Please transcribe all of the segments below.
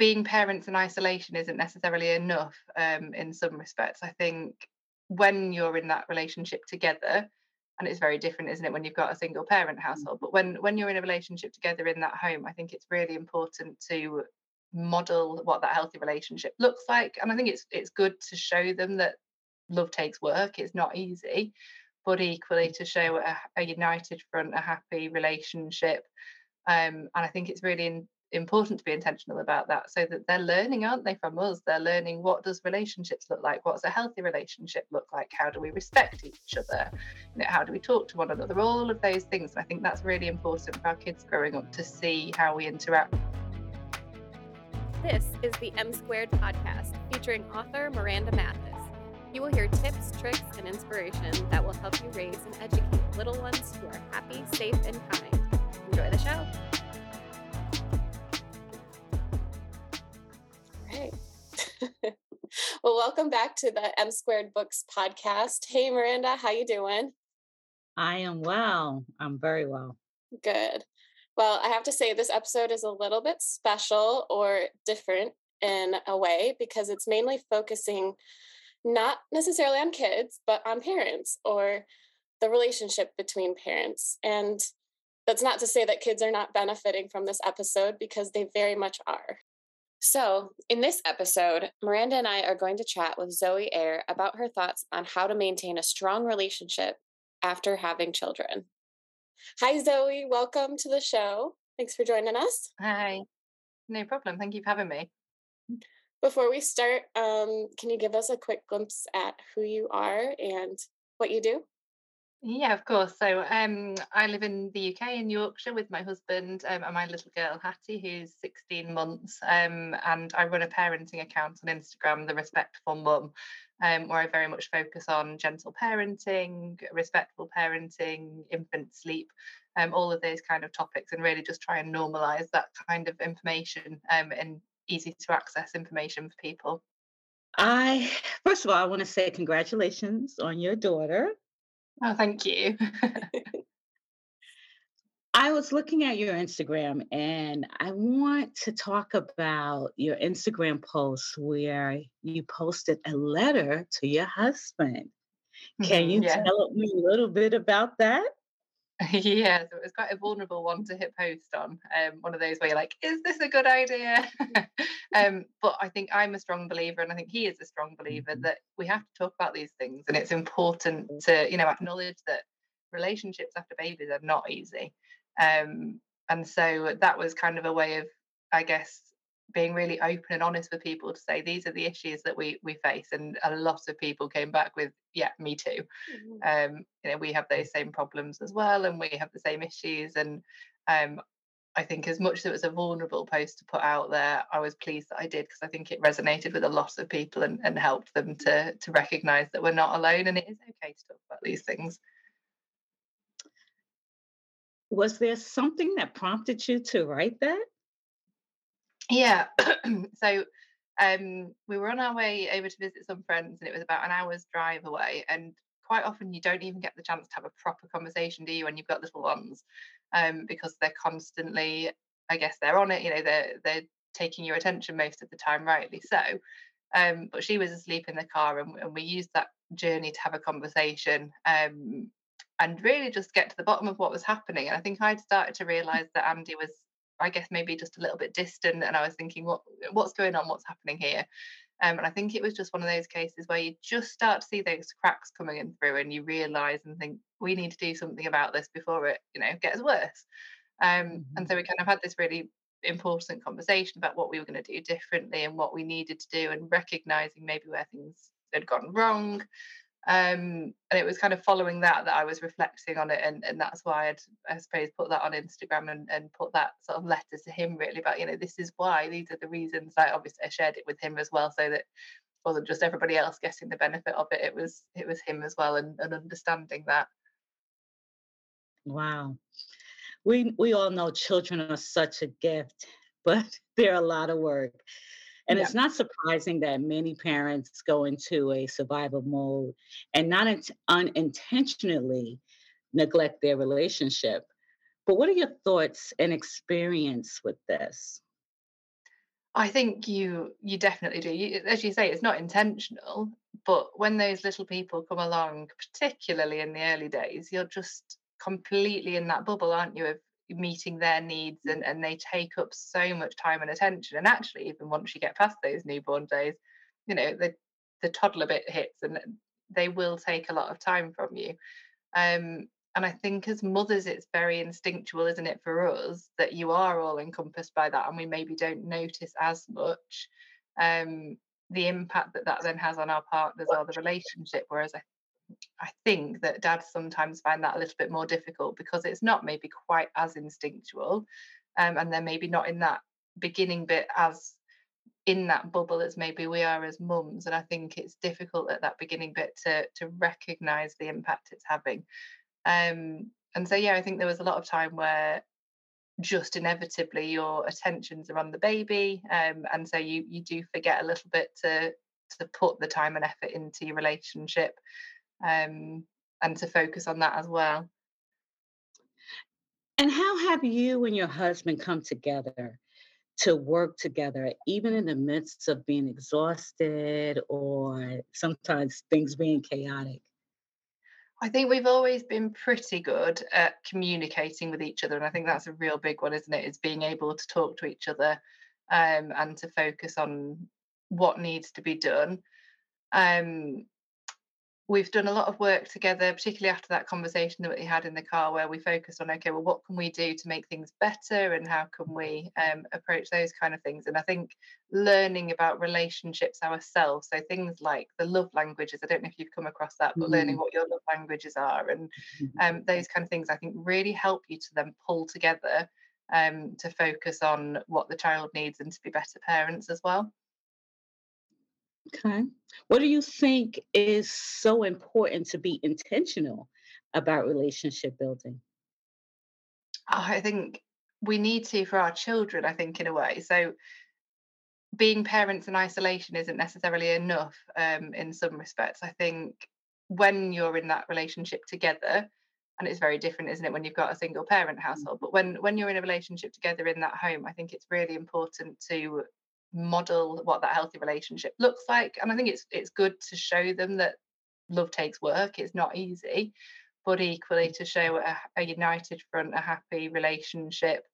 being parents in isolation isn't necessarily enough um, in some respects. I think when you're in that relationship together, and it's very different, isn't it, when you've got a single parent household? But when when you're in a relationship together in that home, I think it's really important to model what that healthy relationship looks like. And I think it's it's good to show them that love takes work. It's not easy, but equally to show a, a united front, a happy relationship. Um, and I think it's really in, important to be intentional about that so that they're learning aren't they from us? They're learning what does relationships look like? What's a healthy relationship look like? How do we respect each other? You know, how do we talk to one another? All of those things. I think that's really important for our kids growing up to see how we interact. This is the m squared podcast featuring author miranda mathis. You will hear tips tricks and inspiration that will help you raise and educate little ones who are happy safe and kind. Enjoy the show well, welcome back to the M Squared Books podcast. Hey, Miranda, how you doing? I am well. I'm very well. Good. Well, I have to say this episode is a little bit special or different in a way because it's mainly focusing not necessarily on kids, but on parents or the relationship between parents. And that's not to say that kids are not benefiting from this episode because they very much are. So, in this episode, Miranda and I are going to chat with Zoe Ayre about her thoughts on how to maintain a strong relationship after having children. Hi, Zoe. Welcome to the show. Thanks for joining us. Hi. No problem. Thank you for having me. Before we start, um, can you give us a quick glimpse at who you are and what you do? Yeah, of course. So um, I live in the UK in Yorkshire with my husband um, and my little girl Hattie, who's 16 months. Um, and I run a parenting account on Instagram, The Respectful Mum, um, where I very much focus on gentle parenting, respectful parenting, infant sleep, um, all of those kind of topics, and really just try and normalize that kind of information um, and easy to access information for people. I, first of all, I want to say congratulations on your daughter. Oh, thank you. I was looking at your Instagram and I want to talk about your Instagram post where you posted a letter to your husband. Can mm-hmm, you yeah. tell me a little bit about that? yeah, so it was quite a vulnerable one to hit post on. Um, one of those where you're like, is this a good idea? um, but I think I'm a strong believer, and I think he is a strong believer mm-hmm. that we have to talk about these things, and it's important to, you know, acknowledge that relationships after babies are not easy. Um, and so that was kind of a way of, I guess, being really open and honest with people to say these are the issues that we we face and a lot of people came back with yeah me too mm-hmm. um you know we have those same problems as well and we have the same issues and um I think as much as it was a vulnerable post to put out there, I was pleased that I did because I think it resonated with a lot of people and, and helped them to to recognize that we're not alone and it is okay to talk about these things. Was there something that prompted you to write that? Yeah. so um, we were on our way over to visit some friends, and it was about an hour's drive away. And quite often, you don't even get the chance to have a proper conversation, do you, when you've got little ones? Um, because they're constantly, I guess, they're on it. You know, they're they're taking your attention most of the time, rightly so. Um, but she was asleep in the car, and, and, we used that journey to have a conversation. Um, and really just get to the bottom of what was happening. And I think I'd started to realize that Andy was I guess maybe just a little bit distant. And I was thinking, what what's going on? What's happening here? Um, and I think it was just one of those cases where you just start to see those cracks coming in through, and you realise and think we need to do something about this before it, you know, gets worse. Um, mm-hmm. And so we kind of had this really important conversation about what we were going to do differently and what we needed to do, and recognizing maybe where things had gone wrong, um, and it was kind of following that that I was reflecting on it, and, and that's why I'd I suppose put that on Instagram and, and put that sort of letter to him really about you know this is why these are the reasons. I obviously I shared it with him as well, so that wasn't just everybody else getting the benefit of it. It was it was him as well, and, and understanding that. Wow, we we all know children are such a gift, but they're a lot of work. And yeah. it's not surprising that many parents go into a survival mode and not in- unintentionally neglect their relationship. But what are your thoughts and experience with this? I think you you definitely do. You, as you say, it's not intentional, but when those little people come along, particularly in the early days, you're just completely in that bubble, aren't you, of meeting their needs and, and they take up so much time and attention. And actually, even once you get past those newborn days, you know, the the toddler bit hits and they will take a lot of time from you. Um, and I think as mothers, it's very instinctual, isn't it, for us that you are all encompassed by that, and we maybe don't notice as much um, the impact that that then has on our partners or the relationship. Whereas I, I think that dads sometimes find that a little bit more difficult because it's not maybe quite as instinctual, um, and they're maybe not in that beginning bit as in that bubble as maybe we are as mums and i think it's difficult at that beginning bit to to recognize the impact it's having. Um, and so, yeah, I think there was a lot of time where just inevitably your attentions are on the baby, um, and so you you do forget a little bit to to put the time and effort into your relationship, um, and to focus on that as well. And how have you and your husband come together to work together, even in the midst of being exhausted or sometimes things being chaotic? I think we've always been pretty good at communicating with each other. And I think that's a real big one, isn't it? Is being able to talk to each other um, and to focus on what needs to be done. Um, we've done a lot of work together, particularly after that conversation that we had in the car, where we focused on okay, well, what can we do to make things better, and how can we um, approach those kind of things? And I think learning about relationships ourselves, so things like the love languages. I don't know if you've come across that, but mm-hmm. learning what your love languages are and um, those kind of things, I think really help you to then pull together um, to focus on what the child needs and to be better parents as well. Okay. What do you think is so important to be intentional about relationship building? Oh, I think we need to for our children, I think, in a way. So, being parents in isolation isn't necessarily enough um, in some respects. I think when you're in that relationship together, and it's very different, isn't it, when you've got a single parent mm. household? But when when you're in a relationship together in that home, I think it's really important to model what that healthy relationship looks like and i think it's it's good to show them that love takes work it's not easy but equally to show a, a united front a happy relationship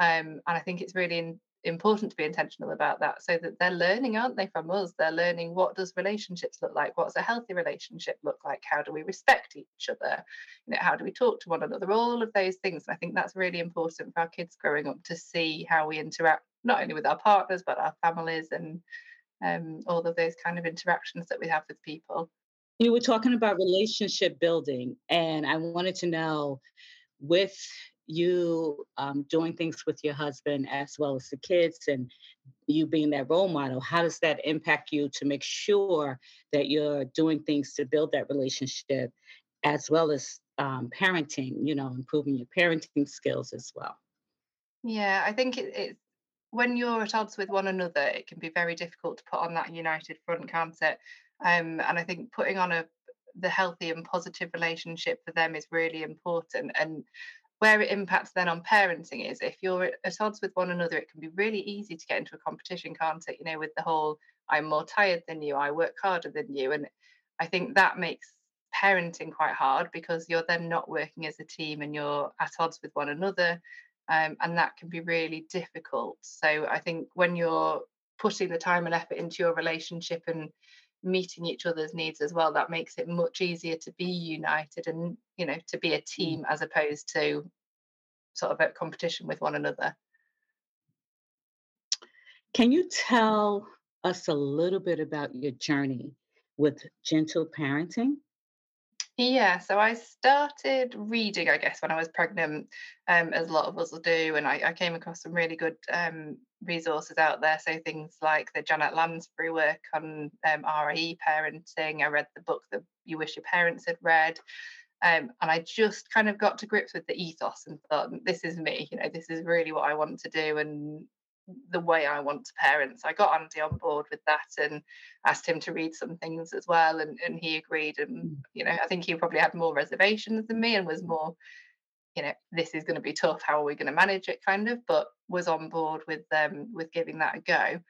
um, and i think it's really in, important to be intentional about that so that they're learning aren't they from us? They're learning what does relationships look like? What's a healthy relationship look like? How do we respect each other? You know how do we talk to one another? All of those things and i think that's really important for our kids growing up to see how we interact not only with our partners but our families and um, all of those kind of interactions that we have with people. You were talking about relationship building, and I wanted to know with you um, doing things with your husband as well as the kids and you being that role model how does that impact you to make sure that you're doing things to build that relationship as well as um, parenting you know improving your parenting skills as well yeah i think it, it's when you're at odds with one another, it can be very difficult to put on that united front, can't it? Um, and I think putting on a the healthy and positive relationship for them is really important. And where it impacts then on parenting is if you're at odds with one another, it can be really easy to get into a competition, can't it? You know, with the whole I'm more tired than you, I work harder than you. And I think that makes parenting quite hard because you're then not working as a team and you're at odds with one another um, and that can be really difficult. So I think when you're putting the time and effort into your relationship and meeting each other's needs as well, that makes it much easier to be united and you know to be a mm. team as opposed to sort of a competition with one another. Can you tell us a little bit about your journey with gentle parenting? Yeah, so I started reading, I guess, when I was pregnant, um, as a lot of us will do, and I, I came across some really good um, resources out there. So things like the Janet Lansbury work on um, RIE parenting. I read the book that You Wish Your Parents Had Read. Um, and I just kind of got to grips with the ethos and thought, this is me, you know, this is really what I want to do. And the way I want to parent. So I got Andy on board with that and asked him to read some things as well, and, and he agreed. And mm. you know, I think he probably had more reservations than me and was more you know, this is going to be tough. How are we going to manage it? Kind of, but was on board with um, with giving that a go.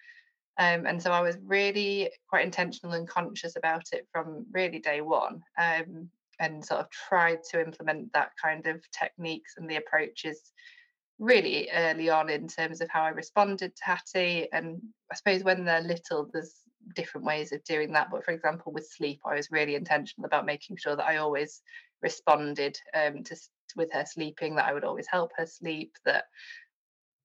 Um, and so I was really quite intentional and conscious about it from really day one, um, and sort of tried to implement that kind of techniques and the approaches really early on in terms of how I responded to Hattie. And I suppose when they're little, there's different ways of doing that. But for example, with sleep, I was really intentional about making sure that I always responded um, to with her sleeping, that I would always help her sleep, that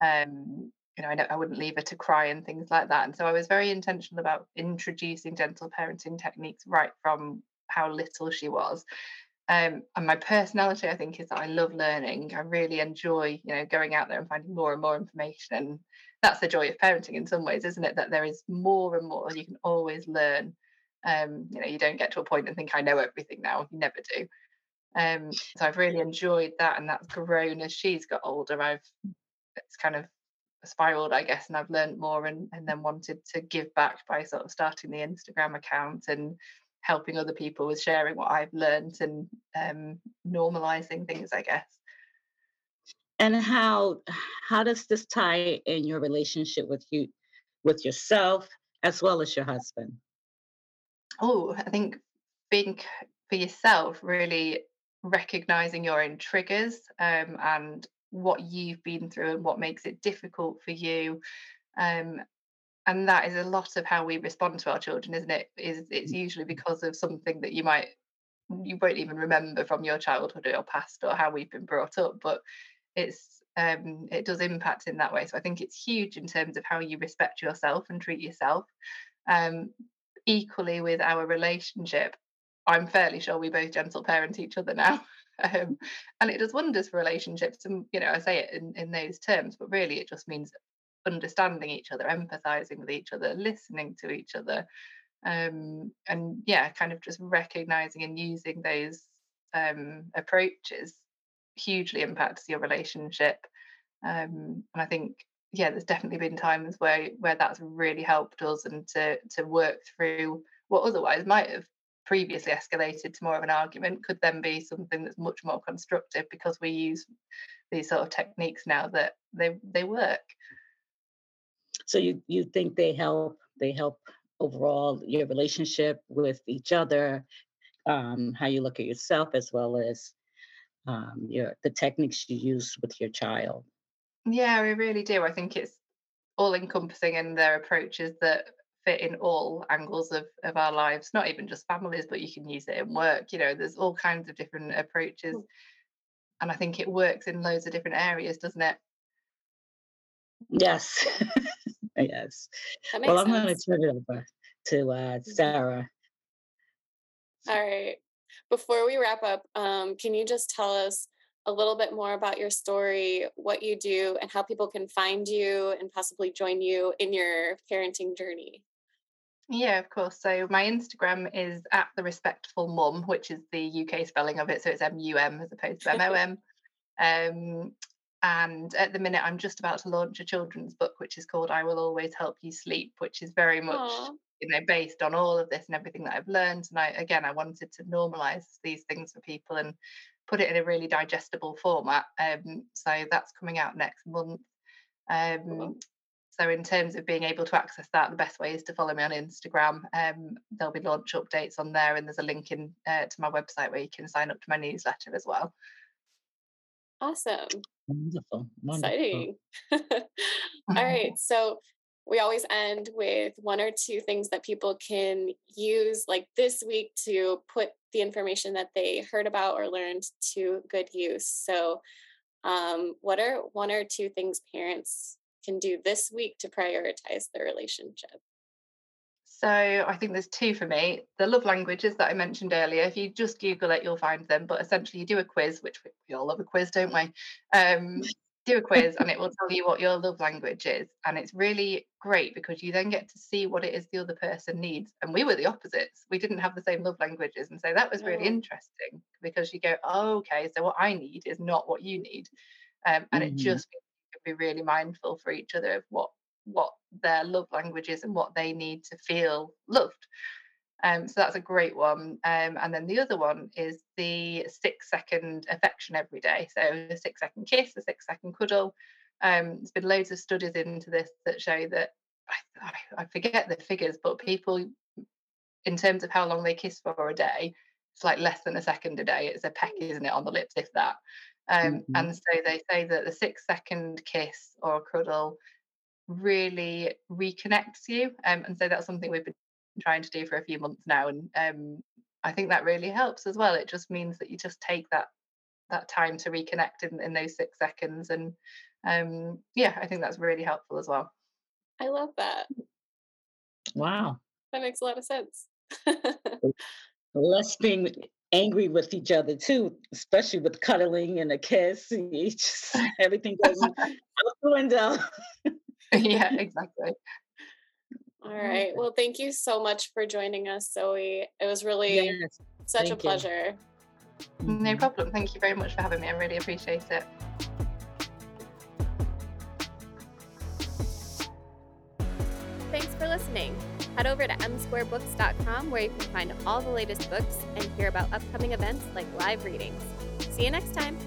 um, you know, I, I wouldn't leave her to cry and things like that. And so I was very intentional about introducing gentle parenting techniques right from how little she was. Um, and my personality, I think, is that I love learning. I really enjoy, you know, going out there and finding more and more information. And that's the joy of parenting in some ways, isn't it? That there is more and more. You can always learn. Um, you know, you don't get to a point and think I know everything now. You never do. Um, so I've really enjoyed that, and that's grown as she's got older. I've it's kind of spiraled, I guess, and I've learned more, and and then wanted to give back by sort of starting the Instagram account and helping other people with sharing what I've learned and um, normalizing things, I guess. And how how does this tie in your relationship with you, with yourself as well as your husband? Oh, I think being for yourself, really recognizing your own triggers um, and what you've been through and what makes it difficult for you um, and that is a lot of how we respond to our children isn't it? Is it's mm. usually because of something that you might you won't even remember from your childhood or your past or how we've been brought up but it's um, it does impact in that way. So i think it's huge in terms of how you respect yourself and treat yourself. Um, equally with our relationship i'm fairly sure we both gentle parent each other now um, and it does wonders for relationships and you know i say it in, in those terms but really it just means understanding each other, empathizing with each other, listening to each other. Um, and yeah, kind of just recognizing and using those um, approaches hugely impacts your relationship. Um, and I think, yeah, there's definitely been times where where that's really helped us and to to work through what otherwise might have previously escalated to more of an argument could then be something that's much more constructive because we use these sort of techniques now that they they work. So you you think they help they help overall your relationship with each other, um, how you look at yourself as well as um, your the techniques you use with your child. Yeah, we really do. I think it's all encompassing in their approaches that fit in all angles of, of our lives, not even just families, but you can use it in work. You know, there's all kinds of different approaches. Hmm. And I think it works in loads of different areas, doesn't it? Yes. yes. Well, I'm going to turn it over to uh, mm-hmm. Sarah. All right. Before we wrap up, um, can you just tell us a little bit more about your story, what you do, and how people can find you and possibly join you in your parenting journey? Yeah, of course. So my Instagram is at the respectful mum, which is the UK spelling of it. So it's M U M as opposed to M O M. And at the minute, I'm just about to launch a children's book, which is called I Will Always Help You Sleep, which is very much, Aww. you know, based on all of this and everything that I've learned. And I, again, I wanted to normalize these things for people and put it in a really digestible format. Um, so that's coming out next month. Um, so in terms of being able to access that, the best way is to follow me on Instagram. Um, there'll be launch updates on there, and there's a link in uh, to my website where you can sign up to my newsletter as well. Awesome. Wonderful. Wonderful. Exciting. All right. So we always end with one or two things that people can use like this week to put the information that they heard about or learned to good use. So, um, what are one or two things parents can do this week to prioritize their relationship? So I think there's two for me. The love languages that I mentioned earlier, if you just Google it, you'll find them. But essentially, you do a quiz, which we all love a quiz, don't we? Um, do a quiz and it will tell you what your love language is. And it's really great because you then get to see what it is the other person needs. And we were the opposites. We didn't have the same love languages. And so that was really interesting because you go, oh, okay, so what I need is not what you need. Um, and mm-hmm. it just be really mindful for each other of what what their love language is and what they need to feel loved. Um, so that's a great one. Um, and then the other one is the six second affection every day. So a six second kiss, a six second cuddle. Um, there's been loads of studies into this that show that I, I forget the figures, but people, in terms of how long they kiss for a day, it's like less than a second a day. It's a peck, isn't it, on the lips, if that. Um, mm-hmm. And so they say that the six second kiss or cuddle really reconnects you. Um, and so that's something we've been trying to do for a few months now. And um, I think that really helps as well. It just means that you just take that that time to reconnect in, in those six seconds. And um, yeah, I think that's really helpful as well. I love that. Wow. That makes a lot of sense. Less being angry with each other too, especially with cuddling and a kiss. And just, everything goes out the window. yeah, exactly. All right. Well, thank you so much for joining us, Zoe. It was really yes, such a pleasure. You. No problem. Thank you very much for having me. I really appreciate it. Thanks for listening. Head over to msquarebooks.com where you can find all the latest books and hear about upcoming events like live readings. See you next time.